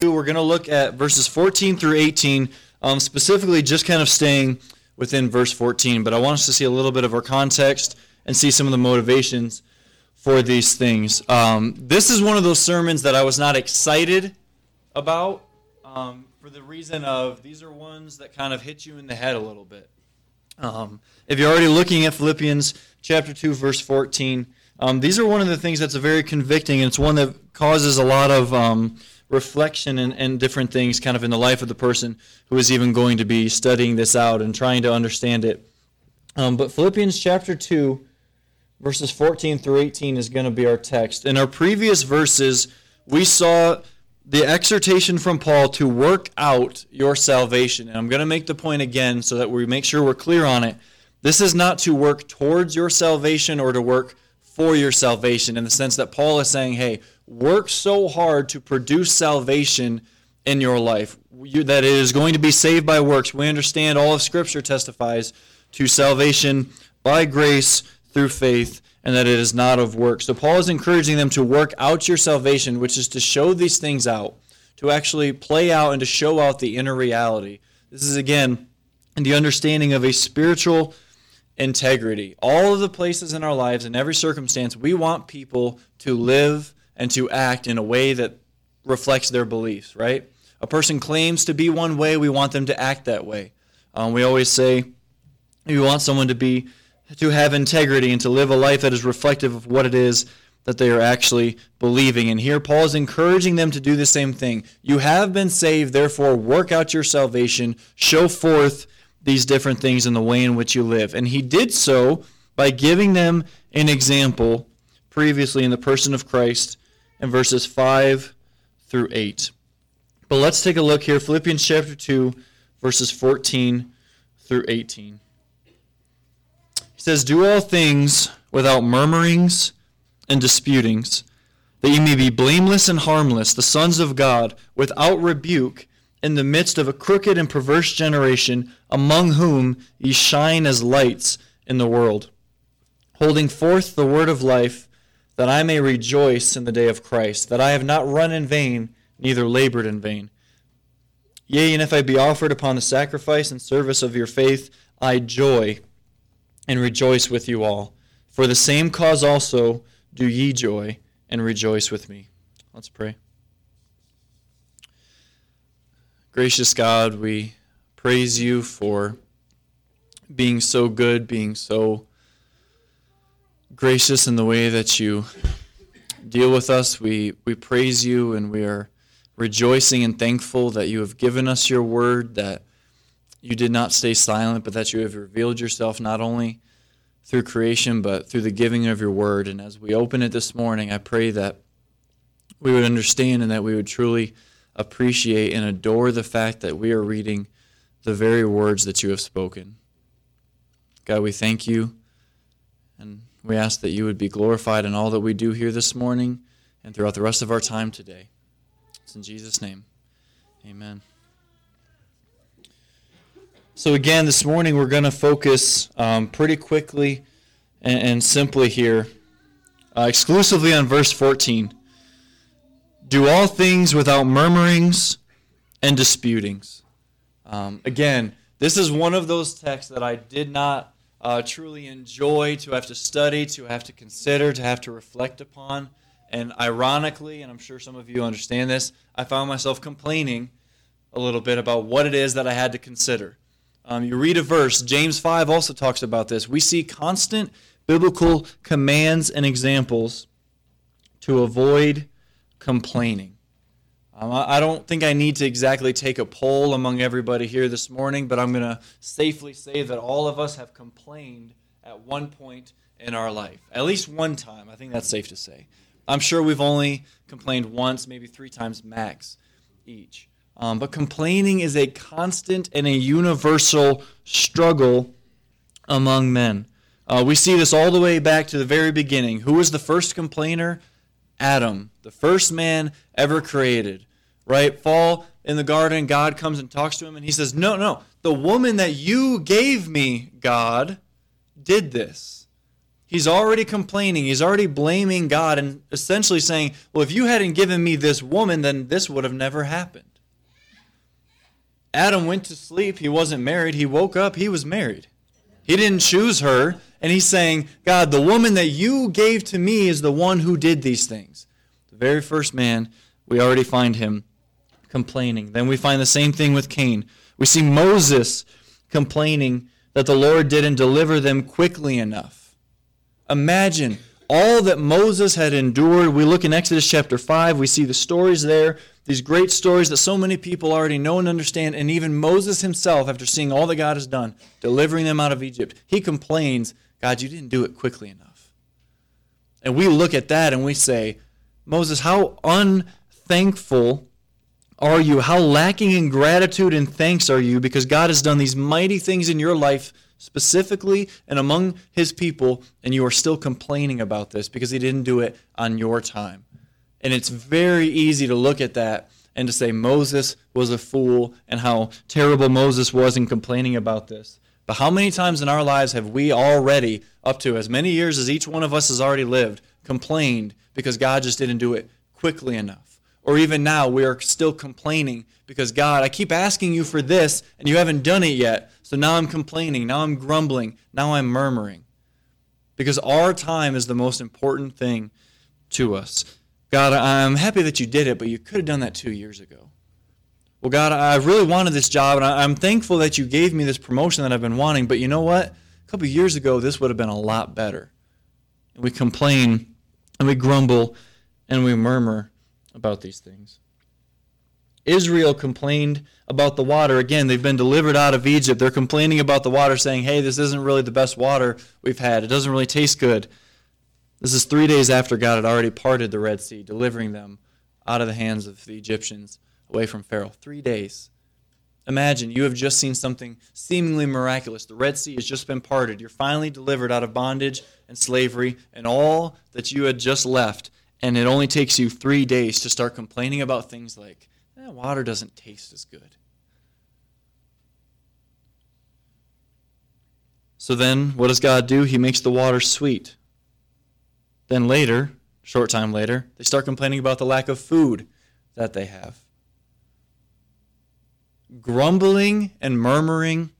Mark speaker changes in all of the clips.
Speaker 1: We're going to look at verses 14 through 18, um, specifically just kind of staying within verse 14. But I want us to see a little bit of our context and see some of the motivations for these things. Um, this is one of those sermons that I was not excited about um, for the reason of these are ones that kind of hit you in the head a little bit. Um, if you're already looking at Philippians chapter 2, verse 14, um, these are one of the things that's very convicting, and it's one that causes a lot of um, reflection and, and different things kind of in the life of the person who is even going to be studying this out and trying to understand it. Um, but Philippians chapter 2, verses 14 through 18 is going to be our text. In our previous verses, we saw the exhortation from Paul to work out your salvation. And I'm going to make the point again so that we make sure we're clear on it. This is not to work towards your salvation or to work for your salvation in the sense that Paul is saying, hey, work so hard to produce salvation in your life you, that it is going to be saved by works. We understand all of Scripture testifies to salvation by grace through faith and that it is not of works. So Paul is encouraging them to work out your salvation, which is to show these things out, to actually play out and to show out the inner reality. This is again the understanding of a spiritual integrity. All of the places in our lives, in every circumstance, we want people to live and to act in a way that reflects their beliefs, right? A person claims to be one way, we want them to act that way. Um, we always say we want someone to be to have integrity and to live a life that is reflective of what it is that they are actually believing. And here Paul is encouraging them to do the same thing. You have been saved, therefore work out your salvation, show forth these different things in the way in which you live. And he did so by giving them an example previously in the person of Christ in verses 5 through 8. But let's take a look here Philippians chapter 2 verses 14 through 18. He says, Do all things without murmurings and disputings, that ye may be blameless and harmless, the sons of God, without rebuke, in the midst of a crooked and perverse generation, among whom ye shine as lights in the world, holding forth the word of life, that I may rejoice in the day of Christ, that I have not run in vain, neither labored in vain. Yea, and if I be offered upon the sacrifice and service of your faith, I joy and rejoice with you all. For the same cause also do ye joy and rejoice with me. Let's pray. Gracious God, we praise you for being so good, being so gracious in the way that you deal with us. We, we praise you and we are rejoicing and thankful that you have given us your word, that you did not stay silent, but that you have revealed yourself not only through creation, but through the giving of your word. And as we open it this morning, I pray that we would understand and that we would truly appreciate and adore the fact that we are reading the very words that you have spoken. God, we thank you we ask that you would be glorified in all that we do here this morning and throughout the rest of our time today. It's in Jesus' name. Amen. So, again, this morning we're going to focus um, pretty quickly and, and simply here, uh, exclusively on verse 14. Do all things without murmurings and disputings. Um, again, this is one of those texts that I did not uh, truly enjoy to have to study, to have to consider, to have to reflect upon. And ironically, and I'm sure some of you understand this, I found myself complaining a little bit about what it is that I had to consider. Um, you read a verse, James 5 also talks about this. We see constant biblical commands and examples to avoid complaining. Um, I don't think I need to exactly take a poll among everybody here this morning, but I'm going to safely say that all of us have complained at one point in our life. At least one time. I think that's safe to say. I'm sure we've only complained once, maybe three times max each. Um, but complaining is a constant and a universal struggle among men. Uh, we see this all the way back to the very beginning. Who was the first complainer? Adam, the first man ever created. Right? Fall in the garden, God comes and talks to him, and he says, No, no, the woman that you gave me, God, did this. He's already complaining. He's already blaming God and essentially saying, Well, if you hadn't given me this woman, then this would have never happened. Adam went to sleep. He wasn't married. He woke up. He was married. He didn't choose her. And he's saying, God, the woman that you gave to me is the one who did these things. The very first man, we already find him complaining. Then we find the same thing with Cain. We see Moses complaining that the Lord didn't deliver them quickly enough. Imagine all that Moses had endured. We look in Exodus chapter 5, we see the stories there, these great stories that so many people already know and understand. And even Moses himself, after seeing all that God has done, delivering them out of Egypt, he complains, God, you didn't do it quickly enough. And we look at that and we say, Moses, how unthankful are you? How lacking in gratitude and thanks are you because God has done these mighty things in your life specifically and among his people, and you are still complaining about this because he didn't do it on your time. And it's very easy to look at that and to say Moses was a fool and how terrible Moses was in complaining about this. But how many times in our lives have we already, up to as many years as each one of us has already lived, complained because God just didn't do it quickly enough? Or even now, we are still complaining because God, I keep asking you for this and you haven't done it yet. So now I'm complaining. Now I'm grumbling. Now I'm murmuring. Because our time is the most important thing to us. God, I'm happy that you did it, but you could have done that two years ago. Well, God, I really wanted this job, and I'm thankful that you gave me this promotion that I've been wanting, but you know what? A couple years ago, this would have been a lot better. And we complain, and we grumble, and we murmur about these things. Israel complained about the water. Again, they've been delivered out of Egypt. They're complaining about the water, saying, hey, this isn't really the best water we've had. It doesn't really taste good. This is three days after God had already parted the Red Sea, delivering them out of the hands of the Egyptians away from Pharaoh. Three days. Imagine you have just seen something seemingly miraculous. The Red Sea has just been parted. You're finally delivered out of bondage and slavery and all that you had just left. And it only takes you three days to start complaining about things like, eh, water doesn't taste as good. So then, what does God do? He makes the water sweet. Then later, short time later, they start complaining about the lack of food that they have. Grumbling and murmuring,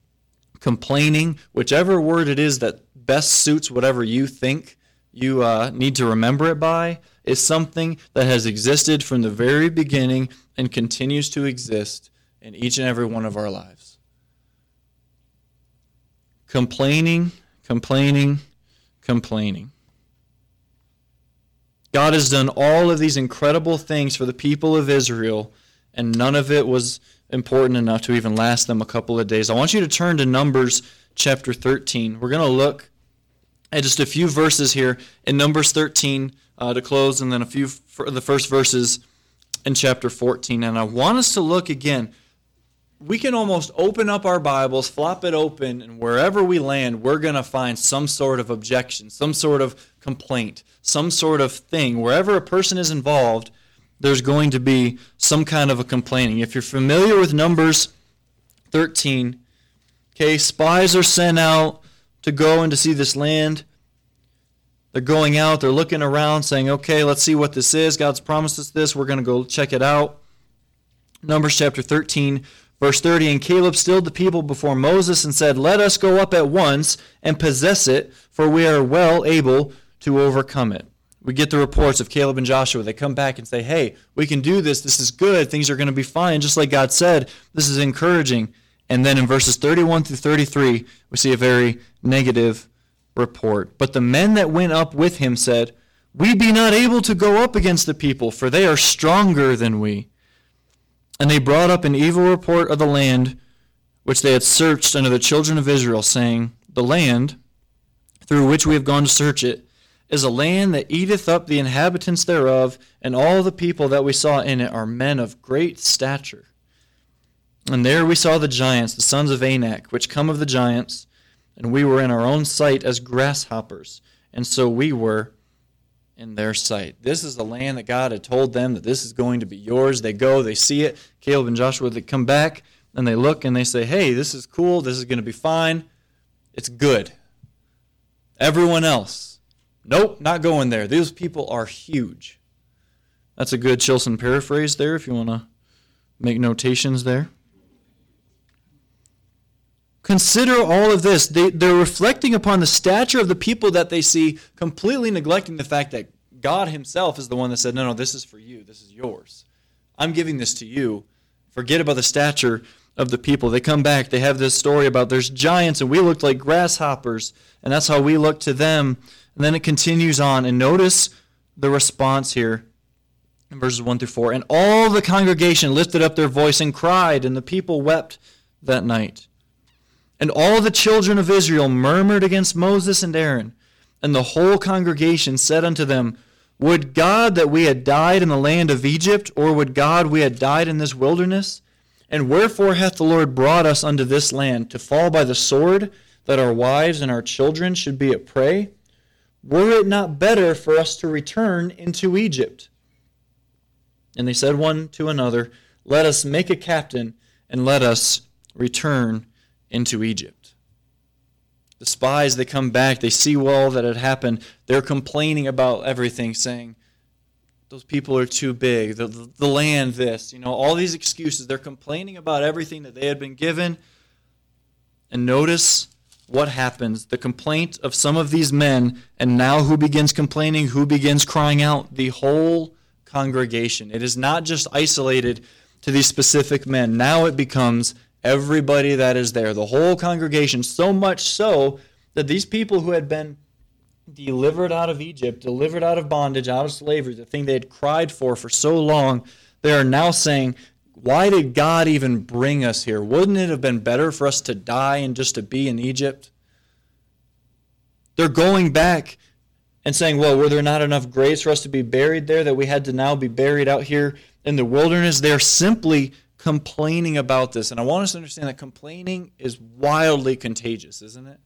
Speaker 1: complaining, whichever word it is that best suits whatever you think you uh, need to remember it by, is something that has existed from the very beginning and continues to exist in each and every one of our lives. Complaining, complaining, complaining. God has done all of these incredible things for the people of Israel, and none of it was important enough to even last them a couple of days. I want you to turn to Numbers chapter 13. We're going to look at just a few verses here in Numbers 13 uh, to close, and then a few for the first verses in chapter 14. And I want us to look again. We can almost open up our Bibles, flop it open, and wherever we land, we're going to find some sort of objection, some sort of complaint, some sort of thing. Wherever a person is involved, there's going to be some kind of a complaining. If you're familiar with Numbers 13, okay, spies are sent out to go and to see this land. They're going out, they're looking around, saying, okay, let's see what this is. God's promised us this. We're going to go check it out. Numbers chapter 13, verse 30. And Caleb stilled the people before Moses and said, Let us go up at once and possess it, for we are well able to overcome it. We get the reports of Caleb and Joshua. They come back and say, Hey, we can do this. This is good. Things are going to be fine. Just like God said, this is encouraging. And then in verses 31 through 33, we see a very negative report. But the men that went up with him said, We be not able to go up against the people, for they are stronger than we. And they brought up an evil report of the land which they had searched unto the children of Israel, saying, The land through which we have gone to search it is a land that eateth up the inhabitants thereof, and all the people that we saw in it are men of great stature. And there we saw the giants, the sons of Anak, which come of the giants, and we were in our own sight as grasshoppers, and so we were in their sight. This is the land that God had told them that this is going to be yours. They go, they see it. Caleb and Joshua, they come back and they look and they say, hey, this is cool. This is going to be fine. It's good. Everyone else Nope, not going there. Those people are huge. That's a good Chilson paraphrase there if you want to make notations there. Consider all of this. They, they're reflecting upon the stature of the people that they see, completely neglecting the fact that God Himself is the one that said, No, no, this is for you. This is yours. I'm giving this to you. Forget about the stature of the people. They come back. They have this story about there's giants and we looked like grasshoppers, and that's how we look to them. And then it continues on. And notice the response here in verses 1 through 4. And all the congregation lifted up their voice and cried, and the people wept that night. And all the children of Israel murmured against Moses and Aaron. And the whole congregation said unto them, Would God that we had died in the land of Egypt, or would God we had died in this wilderness? And wherefore hath the Lord brought us unto this land, to fall by the sword, that our wives and our children should be a prey? Were it not better for us to return into Egypt? And they said one to another, Let us make a captain, and let us return into Egypt. The spies, they come back, they see all that had happened. They're complaining about everything, saying, those people are too big, the, the land, this, you know, all these excuses. They're complaining about everything that they had been given. And notice what happens the complaint of some of these men, and now who begins complaining? Who begins crying out? The whole congregation. It is not just isolated to these specific men. Now it becomes everybody that is there, the whole congregation, so much so that these people who had been delivered out of Egypt, delivered out of bondage, out of slavery, the thing they had cried for for so long, they are now saying, Why did God even bring us here? Wouldn't it have been better for us to die and just to be in Egypt? They're going back and saying, Well, were there not enough graves for us to be buried there that we had to now be buried out here in the wilderness? They're simply complaining about this. And I want us to understand that complaining is wildly contagious, isn't it?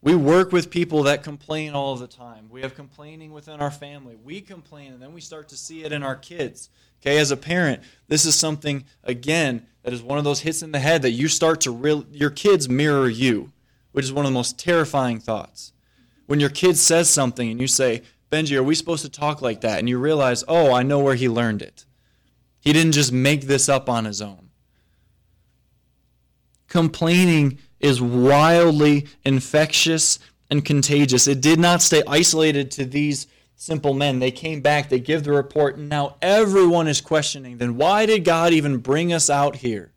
Speaker 1: We work with people that complain all the time. We have complaining within our family. We complain, and then we start to see it in our kids. Okay, as a parent, this is something, again, that is one of those hits in the head that you start to real your kids mirror you, which is one of the most terrifying thoughts. When your kid says something and you say, Benji, are we supposed to talk like that? And you realize, oh, I know where he learned it. He didn't just make this up on his own. Complaining is wildly infectious and contagious. It did not stay isolated to these simple men. They came back, they give the report, and now everyone is questioning then why did God even bring us out here?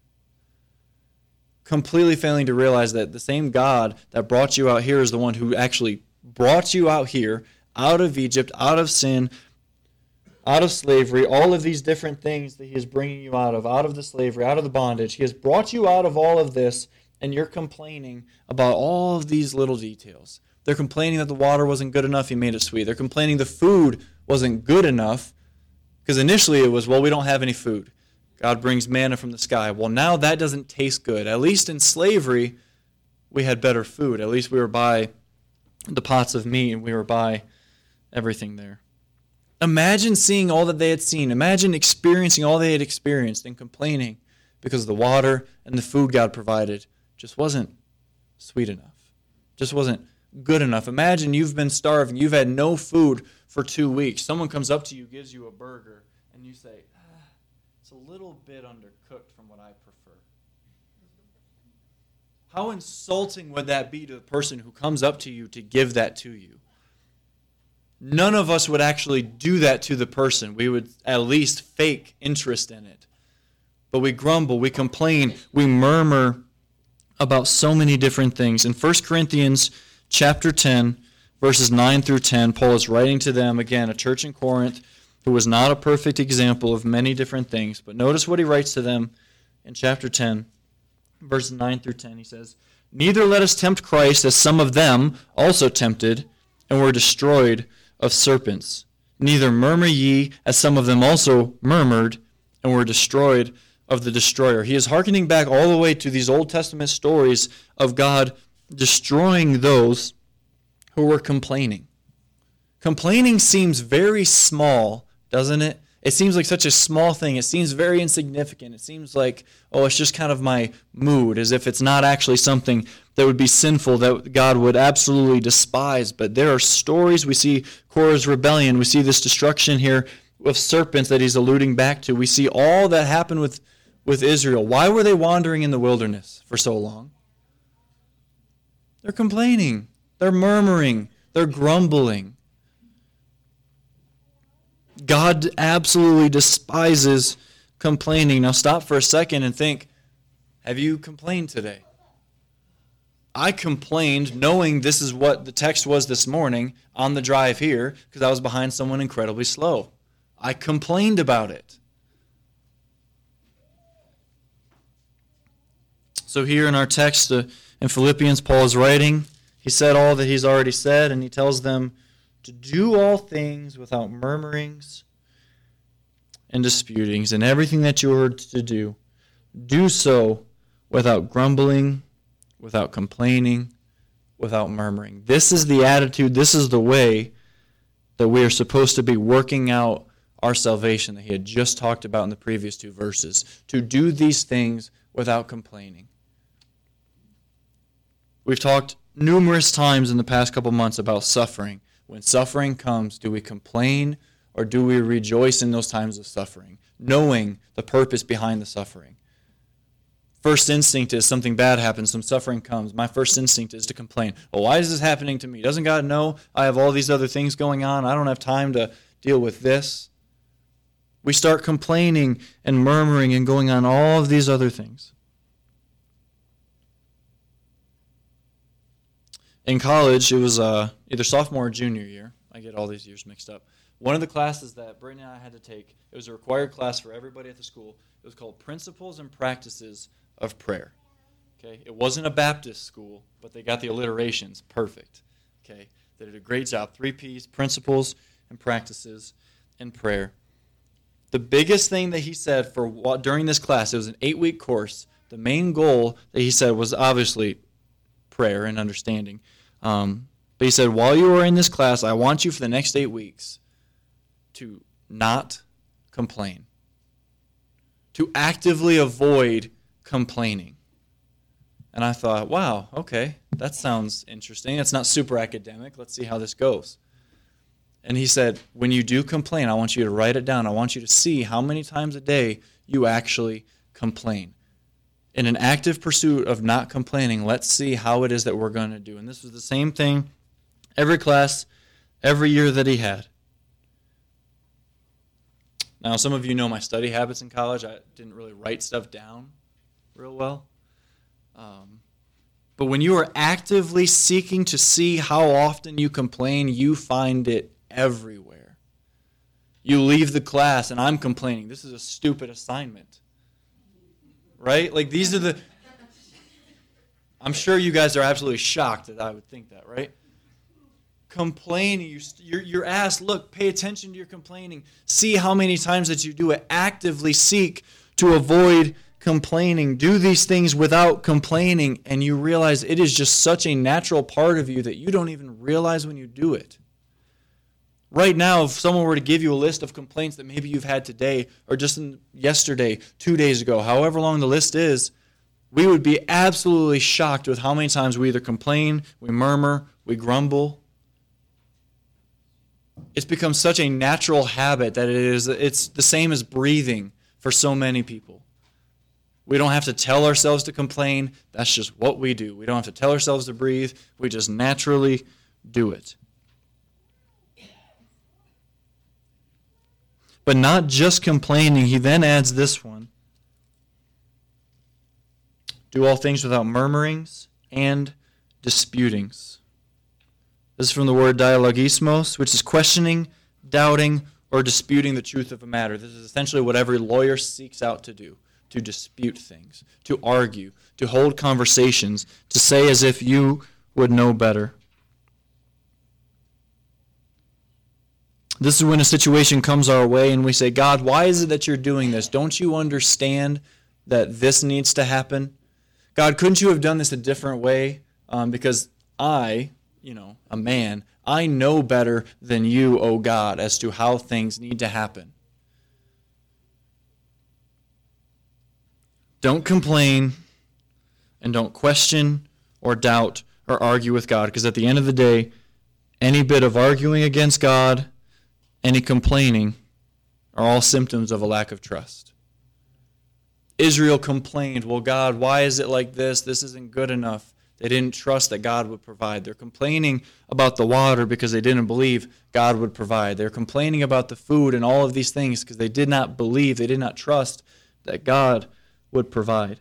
Speaker 1: Completely failing to realize that the same God that brought you out here is the one who actually brought you out here, out of Egypt, out of sin, out of slavery, all of these different things that He is bringing you out of, out of the slavery, out of the bondage. He has brought you out of all of this and you're complaining about all of these little details. They're complaining that the water wasn't good enough, he made it sweet. They're complaining the food wasn't good enough because initially it was, well, we don't have any food. God brings manna from the sky. Well, now that doesn't taste good. At least in slavery, we had better food. At least we were by the pots of meat and we were by everything there. Imagine seeing all that they had seen. Imagine experiencing all they had experienced and complaining because the water and the food God provided just wasn't sweet enough, just wasn't good enough. Imagine you've been starving, you've had no food for two weeks. Someone comes up to you, gives you a burger, and you say, ah, It's a little bit undercooked from what I prefer. How insulting would that be to the person who comes up to you to give that to you? None of us would actually do that to the person. We would at least fake interest in it. But we grumble, we complain, we murmur about so many different things. In 1 Corinthians chapter 10, verses 9 through 10, Paul is writing to them, again, a church in Corinth who was not a perfect example of many different things. But notice what he writes to them in chapter 10, verses 9 through 10. He says, Neither let us tempt Christ as some of them also tempted and were destroyed of serpents. Neither murmur ye as some of them also murmured and were destroyed of the destroyer. He is hearkening back all the way to these Old Testament stories of God destroying those who were complaining. Complaining seems very small, doesn't it? It seems like such a small thing. It seems very insignificant. It seems like, oh, it's just kind of my mood, as if it's not actually something that would be sinful, that God would absolutely despise. But there are stories. We see Korah's rebellion. We see this destruction here of serpents that he's alluding back to. We see all that happened with, with Israel. Why were they wandering in the wilderness for so long? They're complaining, they're murmuring, they're grumbling. God absolutely despises complaining. Now, stop for a second and think have you complained today? I complained knowing this is what the text was this morning on the drive here because I was behind someone incredibly slow. I complained about it. So, here in our text uh, in Philippians, Paul is writing. He said all that he's already said, and he tells them to do all things without murmurings and disputings, and everything that you are to do, do so without grumbling, without complaining, without murmuring. This is the attitude, this is the way that we are supposed to be working out our salvation that he had just talked about in the previous two verses. To do these things without complaining. We've talked numerous times in the past couple months about suffering when suffering comes, do we complain or do we rejoice in those times of suffering, knowing the purpose behind the suffering? First instinct is something bad happens, some suffering comes. My first instinct is to complain. Well, why is this happening to me? Doesn't God know I have all these other things going on? I don't have time to deal with this. We start complaining and murmuring and going on all of these other things. in college, it was uh, either sophomore or junior year. I get all these years mixed up. One of the classes that Brittany and I had to take, it was a required class for everybody at the school. It was called Principles and Practices of Prayer. Okay, it wasn't a Baptist school, but they got the alliterations perfect. Okay, they did a great job. Three P's: principles and practices and prayer. The biggest thing that he said for during this class, it was an eight-week course. The main goal that he said was obviously prayer and understanding. Um, but he said, while you are in this class, I want you for the next eight weeks to not complain, to actively avoid complaining. And I thought, wow, okay, that sounds interesting. It's not super academic. Let's see how this goes. And he said, when you do complain, I want you to write it down. I want you to see how many times a day you actually complain in an active pursuit of not complaining, let's see how it is that we're going to do. And this was the same thing every class, every year that he had. Now, some of you know my study habits in college. I didn't really write stuff down real well. Um, but when you are actively seeking to see how often you complain, you find it everywhere. You leave the class, and I'm complaining. This is a stupid assignment right? Like these are the. I'm sure you guys are absolutely shocked that I would think that, right? Complaining, you're, you're asked, look, pay attention to your complaining. See how many times that you do it. Actively seek to avoid complaining. Do these things without complaining, and you realize it is just such a natural part of you that you don't even realize when you do it. Right now, if someone were to give you a list of complaints that maybe you've had today or just yesterday, two days ago, however long the list is, we would be absolutely shocked with how many times we either complain, we murmur, we grumble. It's become such a natural habit that it is it's the same as breathing for so many people. We don't have to tell ourselves to complain. That's just what we do. We don't have to tell ourselves to breathe. We just naturally do it. But not just complaining, he then adds this one Do all things without murmurings and disputings. This is from the word dialogismos, which is questioning, doubting, or disputing the truth of a matter. This is essentially what every lawyer seeks out to do to dispute things, to argue, to hold conversations, to say as if you would know better. This is when a situation comes our way and we say, God, why is it that you're doing this? Don't you understand that this needs to happen? God, couldn't you have done this a different way? Um, because I, you know, a man. I know better than you, O oh God, as to how things need to happen. Don't complain and don't question or doubt or argue with God because at the end of the day, any bit of arguing against God, any complaining are all symptoms of a lack of trust. Israel complained, Well, God, why is it like this? This isn't good enough. They didn't trust that God would provide. They're complaining about the water because they didn't believe God would provide. They're complaining about the food and all of these things because they did not believe, they did not trust that God would provide.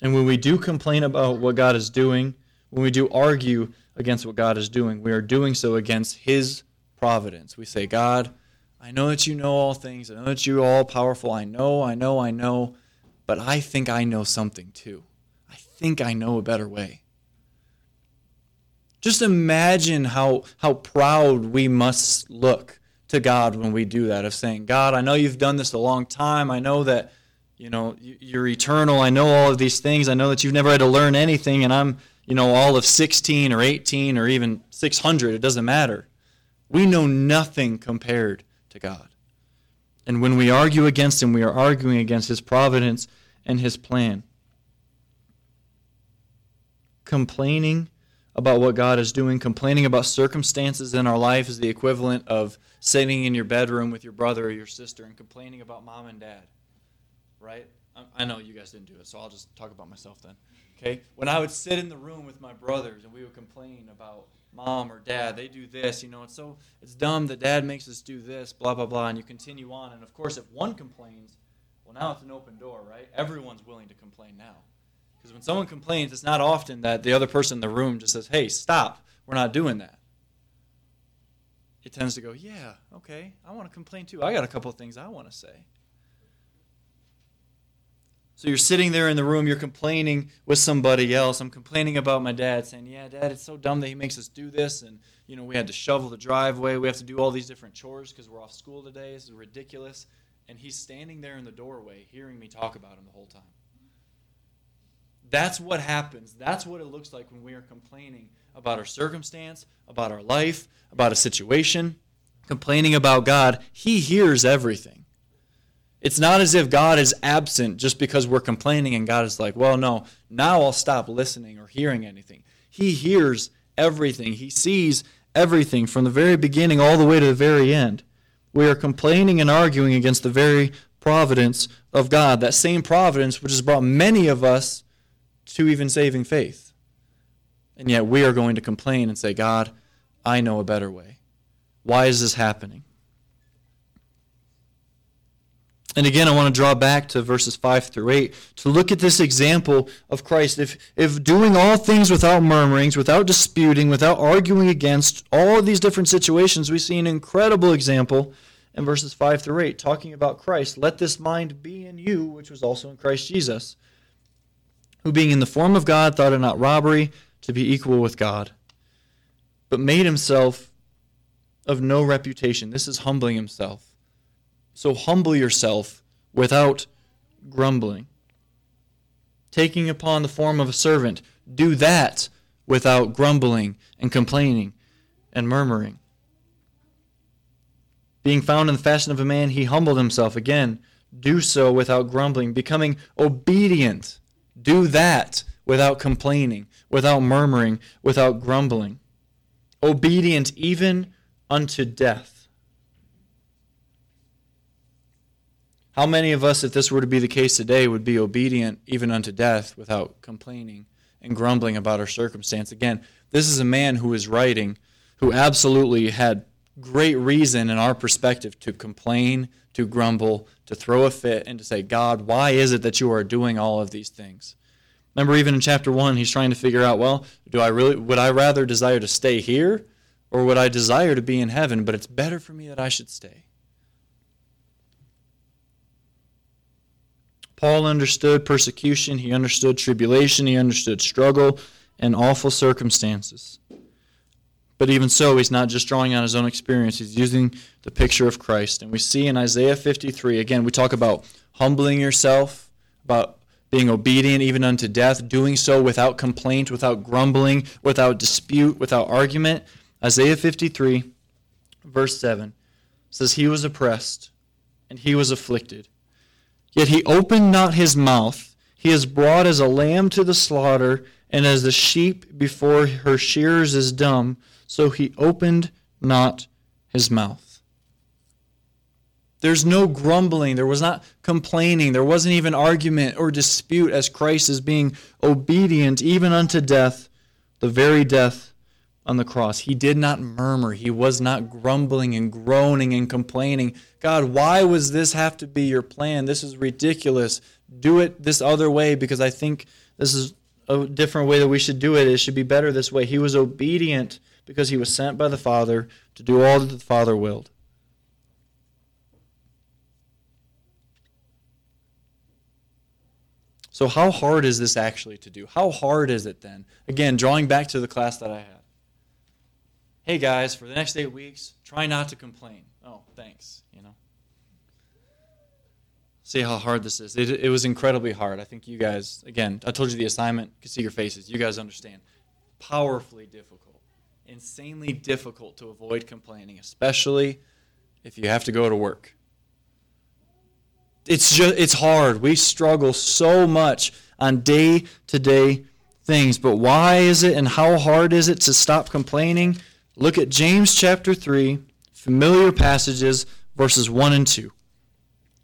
Speaker 1: And when we do complain about what God is doing, when we do argue against what God is doing, we are doing so against His providence. We say, God, I know that you know all things. I know that you're all powerful. I know, I know, I know. But I think I know something too. I think I know a better way. Just imagine how, how proud we must look to God when we do that, of saying, God, I know you've done this a long time. I know that you know you're eternal. I know all of these things. I know that you've never had to learn anything, and I'm you know all of 16 or 18 or even 600. It doesn't matter. We know nothing compared to God. And when we argue against Him, we are arguing against His providence and His plan. Complaining about what God is doing, complaining about circumstances in our life is the equivalent of sitting in your bedroom with your brother or your sister and complaining about mom and dad. Right? I know you guys didn't do it, so I'll just talk about myself then. Okay? When I would sit in the room with my brothers and we would complain about mom or dad, they do this, you know, it's so it's dumb that dad makes us do this, blah blah blah, and you continue on. And of course, if one complains, well, now it's an open door, right? Everyone's willing to complain now, because when someone complains, it's not often that the other person in the room just says, "Hey, stop, we're not doing that." It tends to go, "Yeah, okay, I want to complain too. I got a couple of things I want to say." So you're sitting there in the room, you're complaining with somebody else. I'm complaining about my dad, saying, "Yeah, dad, it's so dumb that he makes us do this, and you know we had to shovel the driveway. We have to do all these different chores because we're off school today. This is ridiculous." And he's standing there in the doorway, hearing me talk about him the whole time. That's what happens. That's what it looks like when we are complaining about our circumstance, about our life, about a situation, complaining about God. He hears everything. It's not as if God is absent just because we're complaining and God is like, well, no, now I'll stop listening or hearing anything. He hears everything, He sees everything from the very beginning all the way to the very end. We are complaining and arguing against the very providence of God, that same providence which has brought many of us to even saving faith. And yet we are going to complain and say, God, I know a better way. Why is this happening? And again, I want to draw back to verses 5 through 8 to look at this example of Christ. If, if doing all things without murmurings, without disputing, without arguing against all of these different situations, we see an incredible example in verses 5 through 8, talking about Christ. Let this mind be in you, which was also in Christ Jesus, who being in the form of God thought it not robbery to be equal with God, but made himself of no reputation. This is humbling himself so humble yourself without grumbling. Taking upon the form of a servant, do that without grumbling and complaining and murmuring. Being found in the fashion of a man, he humbled himself. Again, do so without grumbling. Becoming obedient, do that without complaining, without murmuring, without grumbling. Obedient even unto death. How many of us, if this were to be the case today, would be obedient even unto death without complaining and grumbling about our circumstance? Again, this is a man who is writing who absolutely had great reason in our perspective to complain, to grumble, to throw a fit, and to say, God, why is it that you are doing all of these things? Remember, even in chapter one, he's trying to figure out, well, do I really would I rather desire to stay here or would I desire to be in heaven? But it's better for me that I should stay. Paul understood persecution, he understood tribulation, he understood struggle and awful circumstances. But even so, he's not just drawing on his own experience, he's using the picture of Christ. And we see in Isaiah 53, again, we talk about humbling yourself, about being obedient even unto death, doing so without complaint, without grumbling, without dispute, without argument. Isaiah 53, verse 7 says, He was oppressed and he was afflicted Yet he opened not his mouth. He is brought as a lamb to the slaughter, and as the sheep before her shearers is dumb, so he opened not his mouth. There's no grumbling. There was not complaining. There wasn't even argument or dispute as Christ is being obedient even unto death, the very death on the cross. He did not murmur. He was not grumbling and groaning and complaining. God, why was this have to be your plan? This is ridiculous. Do it this other way because I think this is a different way that we should do it. It should be better this way. He was obedient because he was sent by the Father to do all that the Father willed. So, how hard is this actually to do? How hard is it then? Again, drawing back to the class that I had. Hey guys, for the next eight weeks, try not to complain. Oh, thanks. You know. See how hard this is. It, it was incredibly hard. I think you guys, again, I told you the assignment. Can see your faces. You guys understand. Powerfully difficult, insanely difficult to avoid complaining, especially if you have to go to work it's just it's hard. We struggle so much on day to day things. But why is it and how hard is it to stop complaining? Look at James chapter 3, familiar passages, verses 1 and 2.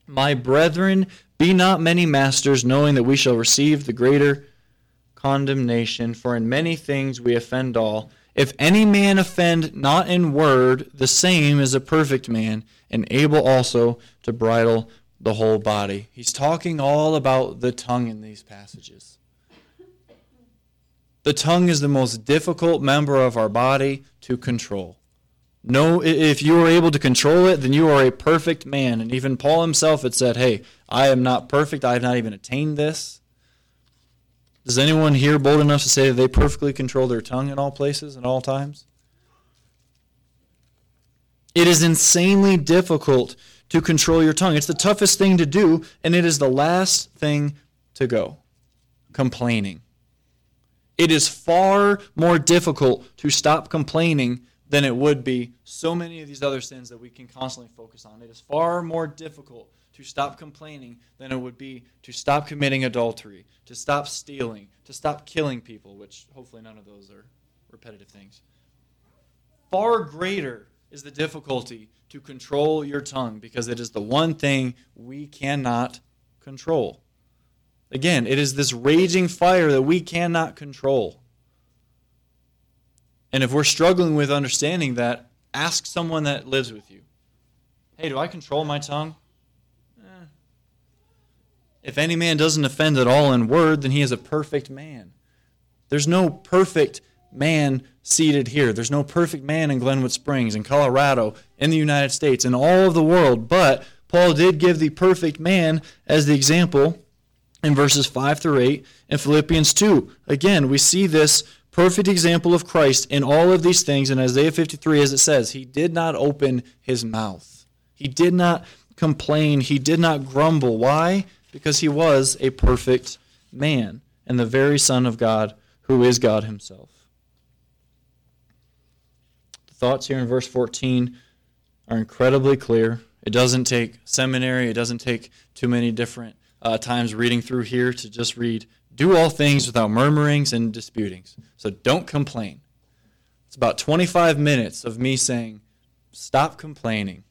Speaker 1: My brethren, be not many masters, knowing that we shall receive the greater condemnation. For in many things we offend all. If any man offend not in word, the same is a perfect man, and able also to bridle the whole body. He's talking all about the tongue in these passages. The tongue is the most difficult member of our body to control. No, if you are able to control it, then you are a perfect man. And even Paul himself had said, Hey, I am not perfect. I have not even attained this. Does anyone here bold enough to say that they perfectly control their tongue in all places and all times? It is insanely difficult to control your tongue. It's the toughest thing to do, and it is the last thing to go complaining. It is far more difficult to stop complaining than it would be so many of these other sins that we can constantly focus on. It is far more difficult to stop complaining than it would be to stop committing adultery, to stop stealing, to stop killing people, which hopefully none of those are repetitive things. Far greater is the difficulty to control your tongue because it is the one thing we cannot control. Again, it is this raging fire that we cannot control. And if we're struggling with understanding that, ask someone that lives with you. Hey, do I control my tongue? If any man doesn't offend at all in word, then he is a perfect man. There's no perfect man seated here. There's no perfect man in Glenwood Springs, in Colorado, in the United States, in all of the world. But Paul did give the perfect man as the example in verses 5 through 8 in Philippians 2. Again, we see this perfect example of Christ in all of these things in Isaiah 53, as it says, He did not open his mouth. He did not complain. He did not grumble. Why? Because he was a perfect man and the very Son of God, who is God Himself The thoughts here in verse 14 are incredibly clear. It doesn't take seminary, it doesn't take too many different uh, times reading through here to just read, do all things without murmurings and disputings. So don't complain. It's about 25 minutes of me saying, stop complaining.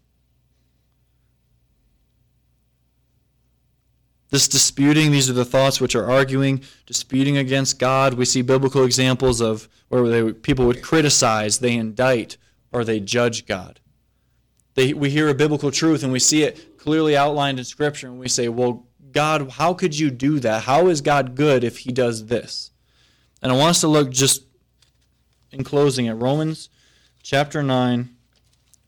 Speaker 1: This disputing, these are the thoughts which are arguing, disputing against God. We see biblical examples of where they, people would criticize, they indict, or they judge God. They, we hear a biblical truth and we see it clearly outlined in Scripture, and we say, Well, God, how could you do that? How is God good if He does this? And I want us to look just in closing at Romans chapter 9,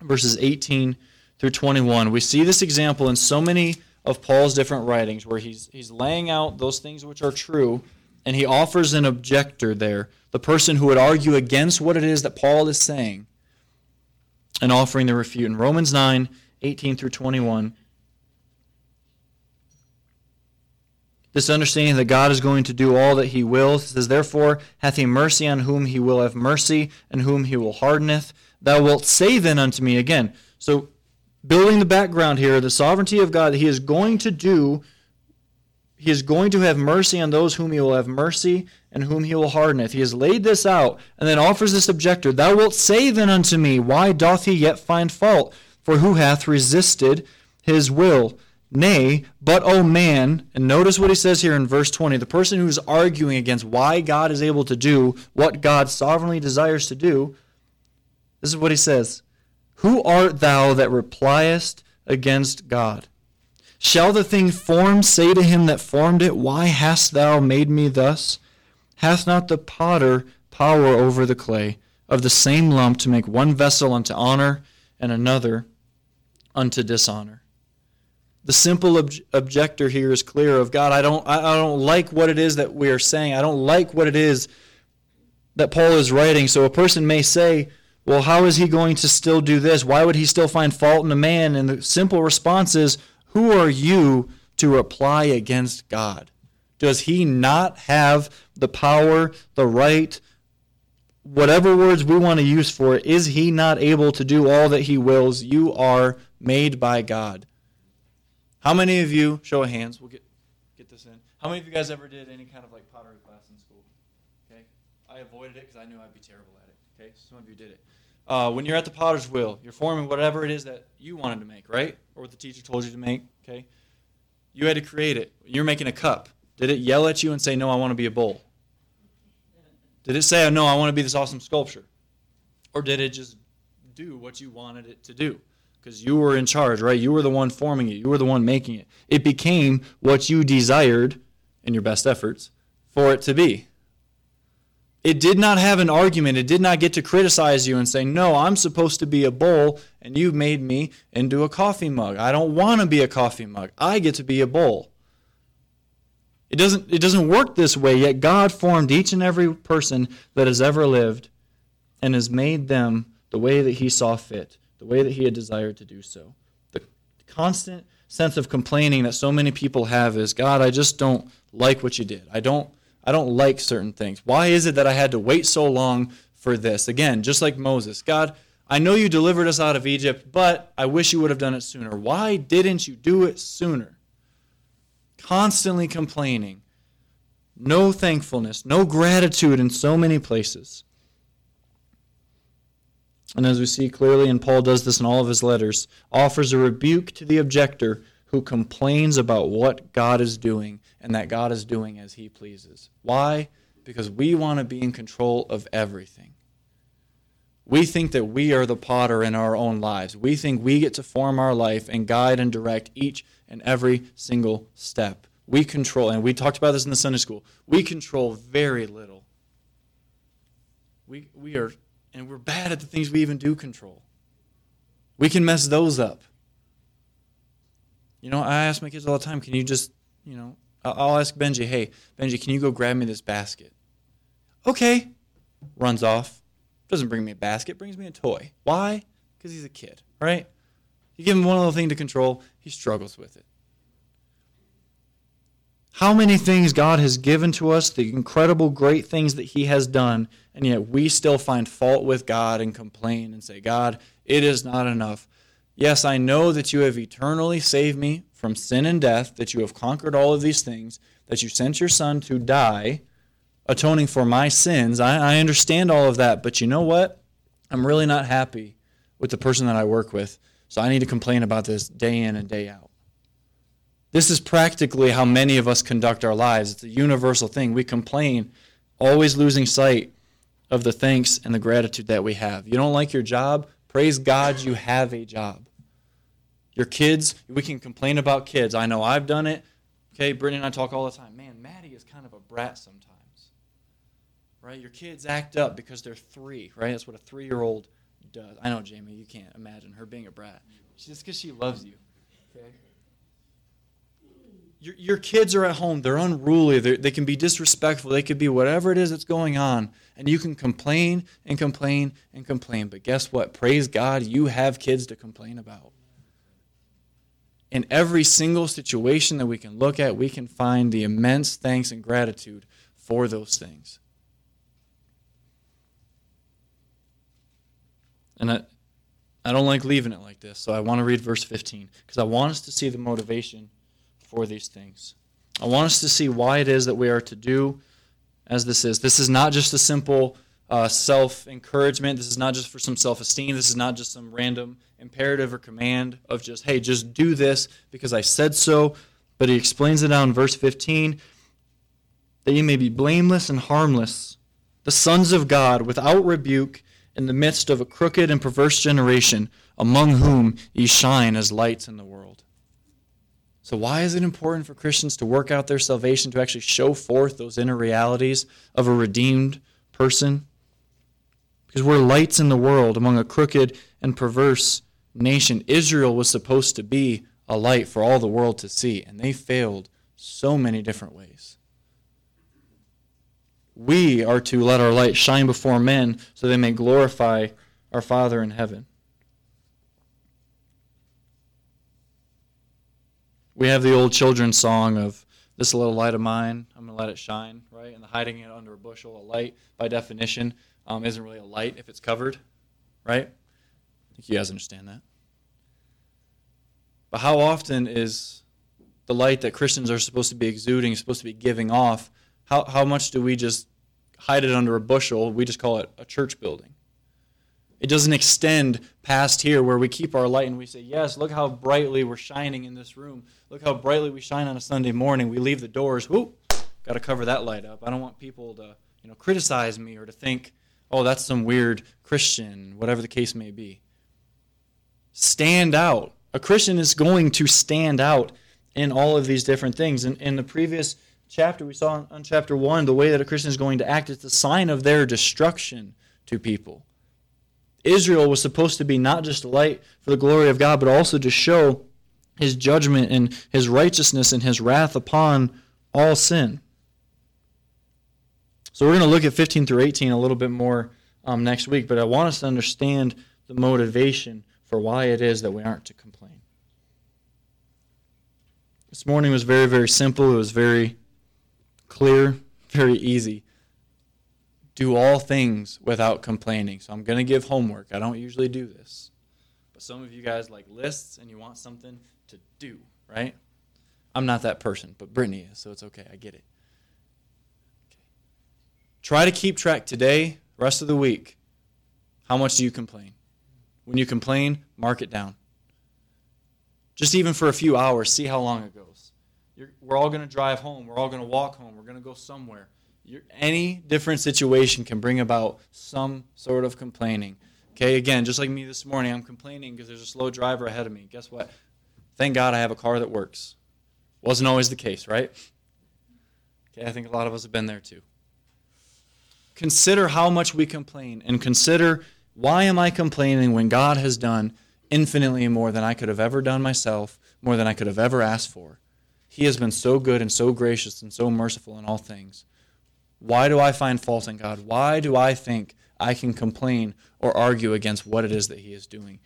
Speaker 1: verses 18 through 21. We see this example in so many of Paul's different writings where he's, he's laying out those things which are true, and he offers an objector there, the person who would argue against what it is that Paul is saying, and offering the refute. In Romans 9, 18 through 21, this understanding that God is going to do all that he will. Says, Therefore hath he mercy on whom he will have mercy, and whom he will hardeneth. Thou wilt say then unto me again. So building the background here, the sovereignty of God, He is going to do he is going to have mercy on those whom he will have mercy, and whom he will hardeneth. He has laid this out, and then offers this objector Thou wilt say then unto me, Why doth he yet find fault? For who hath resisted his will? Nay, but, O man, and notice what he says here in verse 20 the person who's arguing against why God is able to do what God sovereignly desires to do, this is what he says Who art thou that repliest against God? Shall the thing formed say to him that formed it, Why hast thou made me thus? Hath not the potter power over the clay of the same lump to make one vessel unto honor and another unto dishonor? The simple ob- objector here is clear of God. I don't, I, I don't like what it is that we are saying. I don't like what it is that Paul is writing. So a person may say, well, how is he going to still do this? Why would he still find fault in a man? And the simple response is, who are you to reply against God? Does he not have the power, the right, whatever words we want to use for it? Is he not able to do all that he wills? You are made by God. How many of you, show of hands, we'll get, get this in. How many of you guys ever did any kind of like pottery class in school? Okay. I avoided it because I knew I'd be terrible at it. Okay. Some of you did it. Uh, when you're at the potter's wheel, you're forming whatever it is that you wanted to make, right? Or what the teacher told you to make, okay? You had to create it. You're making a cup. Did it yell at you and say, No, I want to be a bowl? Did it say, oh, No, I want to be this awesome sculpture? Or did it just do what you wanted it to do? Because you were in charge, right? You were the one forming it, you were the one making it. It became what you desired in your best efforts for it to be. It did not have an argument. It did not get to criticize you and say, No, I'm supposed to be a bowl, and you've made me into a coffee mug. I don't want to be a coffee mug. I get to be a bowl. It doesn't, it doesn't work this way, yet God formed each and every person that has ever lived and has made them the way that He saw fit, the way that He had desired to do so. The constant sense of complaining that so many people have is God, I just don't like what you did. I don't I don't like certain things. Why is it that I had to wait so long for this? Again, just like Moses, God, I know you delivered us out of Egypt, but I wish you would have done it sooner. Why didn't you do it sooner? Constantly complaining. No thankfulness, no gratitude in so many places. And as we see clearly, and Paul does this in all of his letters, offers a rebuke to the objector who complains about what God is doing and that God is doing as he pleases. Why? Because we want to be in control of everything. We think that we are the potter in our own lives. We think we get to form our life and guide and direct each and every single step. We control, and we talked about this in the Sunday school, we control very little. We, we are, and we're bad at the things we even do control. We can mess those up. You know, I ask my kids all the time, can you just, you know, I'll ask Benji, hey, Benji, can you go grab me this basket? Okay. Runs off. Doesn't bring me a basket, brings me a toy. Why? Because he's a kid, right? You give him one little thing to control, he struggles with it. How many things God has given to us, the incredible, great things that He has done, and yet we still find fault with God and complain and say, God, it is not enough. Yes, I know that you have eternally saved me from sin and death, that you have conquered all of these things, that you sent your son to die, atoning for my sins. I, I understand all of that, but you know what? I'm really not happy with the person that I work with, so I need to complain about this day in and day out. This is practically how many of us conduct our lives. It's a universal thing. We complain, always losing sight of the thanks and the gratitude that we have. You don't like your job? Praise God you have a job. Your kids, we can complain about kids. I know I've done it. Okay, Brittany and I talk all the time. Man, Maddie is kind of a brat sometimes. Right? Your kids act up because they're three, right? That's what a three year old does. I know, Jamie, you can't imagine her being a brat. It's just because she loves you. Okay? Your, your kids are at home. They're unruly. They're, they can be disrespectful. They could be whatever it is that's going on. And you can complain and complain and complain. But guess what? Praise God, you have kids to complain about in every single situation that we can look at, we can find the immense thanks and gratitude for those things. And I, I don't like leaving it like this, so I want to read verse 15 because I want us to see the motivation for these things. I want us to see why it is that we are to do as this is. This is not just a simple uh, self encouragement. This is not just for some self esteem. This is not just some random imperative or command of just, hey, just do this because I said so. But he explains it out in verse 15 that you may be blameless and harmless, the sons of God, without rebuke, in the midst of a crooked and perverse generation, among whom ye shine as lights in the world. So, why is it important for Christians to work out their salvation, to actually show forth those inner realities of a redeemed person? Because we're lights in the world among a crooked and perverse nation. Israel was supposed to be a light for all the world to see, and they failed so many different ways. We are to let our light shine before men so they may glorify our Father in heaven. We have the old children's song of this little light of mine, I'm going to let it shine, right? And the hiding it under a bushel, a light, by definition, um, isn't really a light if it's covered, right? Think you guys understand that. But how often is the light that Christians are supposed to be exuding, supposed to be giving off, how, how much do we just hide it under a bushel? We just call it a church building. It doesn't extend past here where we keep our light and we say, Yes, look how brightly we're shining in this room. Look how brightly we shine on a Sunday morning. We leave the doors, whoop, got to cover that light up. I don't want people to you know, criticize me or to think, oh, that's some weird Christian, whatever the case may be. Stand out. A Christian is going to stand out in all of these different things. In, in the previous chapter, we saw on, on chapter 1, the way that a Christian is going to act is the sign of their destruction to people. Israel was supposed to be not just a light for the glory of God, but also to show his judgment and his righteousness and his wrath upon all sin. So we're going to look at 15 through 18 a little bit more um, next week, but I want us to understand the motivation for why it is that we aren't to complain. This morning was very, very simple. It was very clear, very easy do all things without complaining. So I'm going to give homework. I don't usually do this. But some of you guys like lists and you want something to do, right? I'm not that person, but Brittany is, so it's okay. I get it. Okay. Try to keep track today, rest of the week. How much do you complain? When you complain, mark it down. Just even for a few hours, see how long it goes. You're, we're all going to drive home. We're all going to walk home. We're going to go somewhere any different situation can bring about some sort of complaining. Okay, again, just like me this morning, I'm complaining because there's a slow driver ahead of me. Guess what? Thank God I have a car that works. Wasn't always the case, right? Okay, I think a lot of us have been there too. Consider how much we complain and consider why am I complaining when God has done infinitely more than I could have ever done myself, more than I could have ever asked for. He has been so good and so gracious and so merciful in all things. Why do I find fault in God? Why do I think I can complain or argue against what it is that He is doing?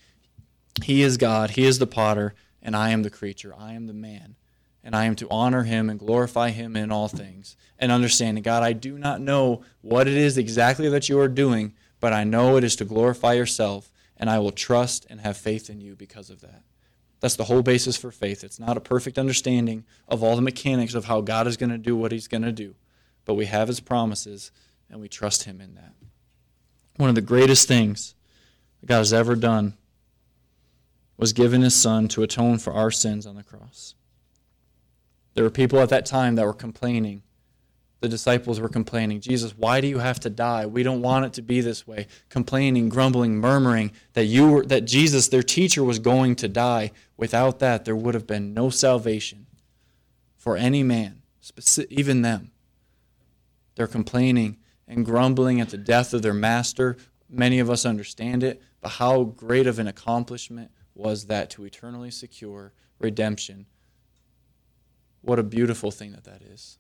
Speaker 1: He is God, He is the potter, and I am the creature. I am the man. And I am to honor Him and glorify Him in all things. And understanding, God, I do not know what it is exactly that you are doing, but I know it is to glorify yourself, and I will trust and have faith in you because of that. That's the whole basis for faith. It's not a perfect understanding of all the mechanics of how God is going to do what He's going to do but we have his promises and we trust him in that. One of the greatest things that God has ever done was given his son to atone for our sins on the cross. There were people at that time that were complaining. The disciples were complaining, Jesus, why do you have to die? We don't want it to be this way. Complaining, grumbling, murmuring that you were that Jesus, their teacher, was going to die. Without that, there would have been no salvation for any man, even them. They're complaining and grumbling at the death of their master. Many of us understand it, but how great of an accomplishment was that to eternally secure redemption? What a beautiful thing that that is.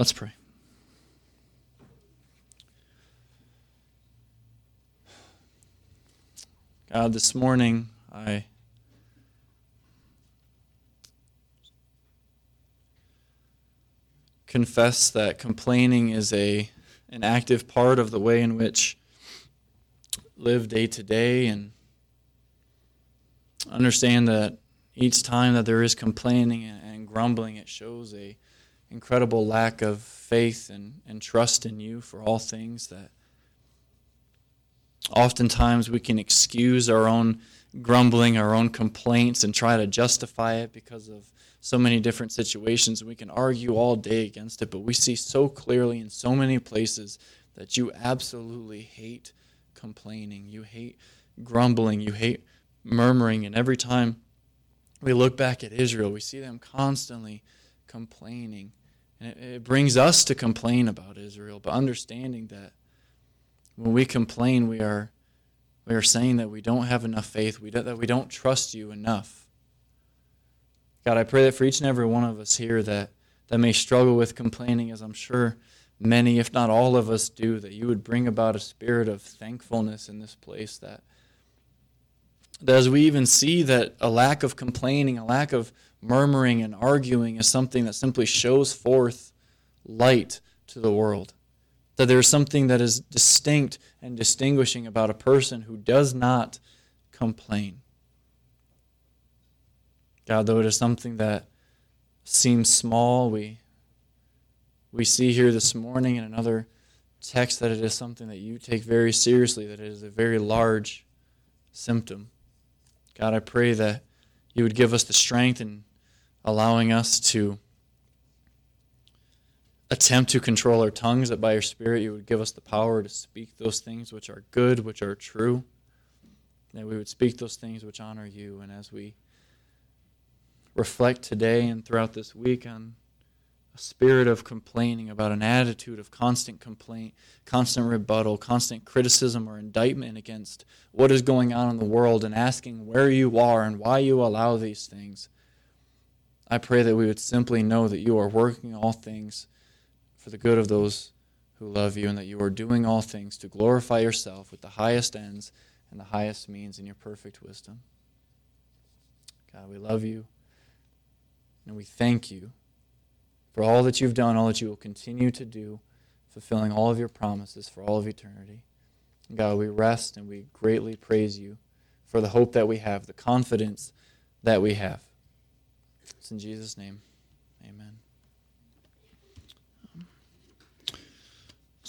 Speaker 1: Let's pray. God, this morning I confess that complaining is a an active part of the way in which live day to day and understand that each time that there is complaining and grumbling, it shows a incredible lack of faith and, and trust in you for all things that oftentimes we can excuse our own grumbling, our own complaints, and try to justify it because of so many different situations. We can argue all day against it, but we see so clearly in so many places that you absolutely hate complaining. You hate grumbling. You hate murmuring. And every time we look back at Israel, we see them constantly complaining. And it, it brings us to complain about Israel, but understanding that when we complain, we are, we are saying that we don't have enough faith, we that we don't trust you enough. God, I pray that for each and every one of us here that, that may struggle with complaining, as I'm sure many, if not all of us, do, that you would bring about a spirit of thankfulness in this place. That, that as we even see that a lack of complaining, a lack of murmuring and arguing is something that simply shows forth light to the world. That there is something that is distinct and distinguishing about a person who does not complain. God, though it is something that seems small, we, we see here this morning in another text that it is something that you take very seriously, that it is a very large symptom. God, I pray that you would give us the strength in allowing us to attempt to control our tongues, that by your Spirit you would give us the power to speak those things which are good, which are true, that we would speak those things which honor you. And as we reflect today and throughout this week on a spirit of complaining, about an attitude of constant complaint, constant rebuttal, constant criticism or indictment against what is going on in the world and asking where you are and why you allow these things. I pray that we would simply know that you are working all things for the good of those who love you and that you are doing all things to glorify yourself with the highest ends and the highest means in your perfect wisdom. God, we love you. And we thank you for all that you've done, all that you will continue to do, fulfilling all of your promises for all of eternity. God, we rest and we greatly praise you for the hope that we have, the confidence that we have. It's in Jesus' name. Amen.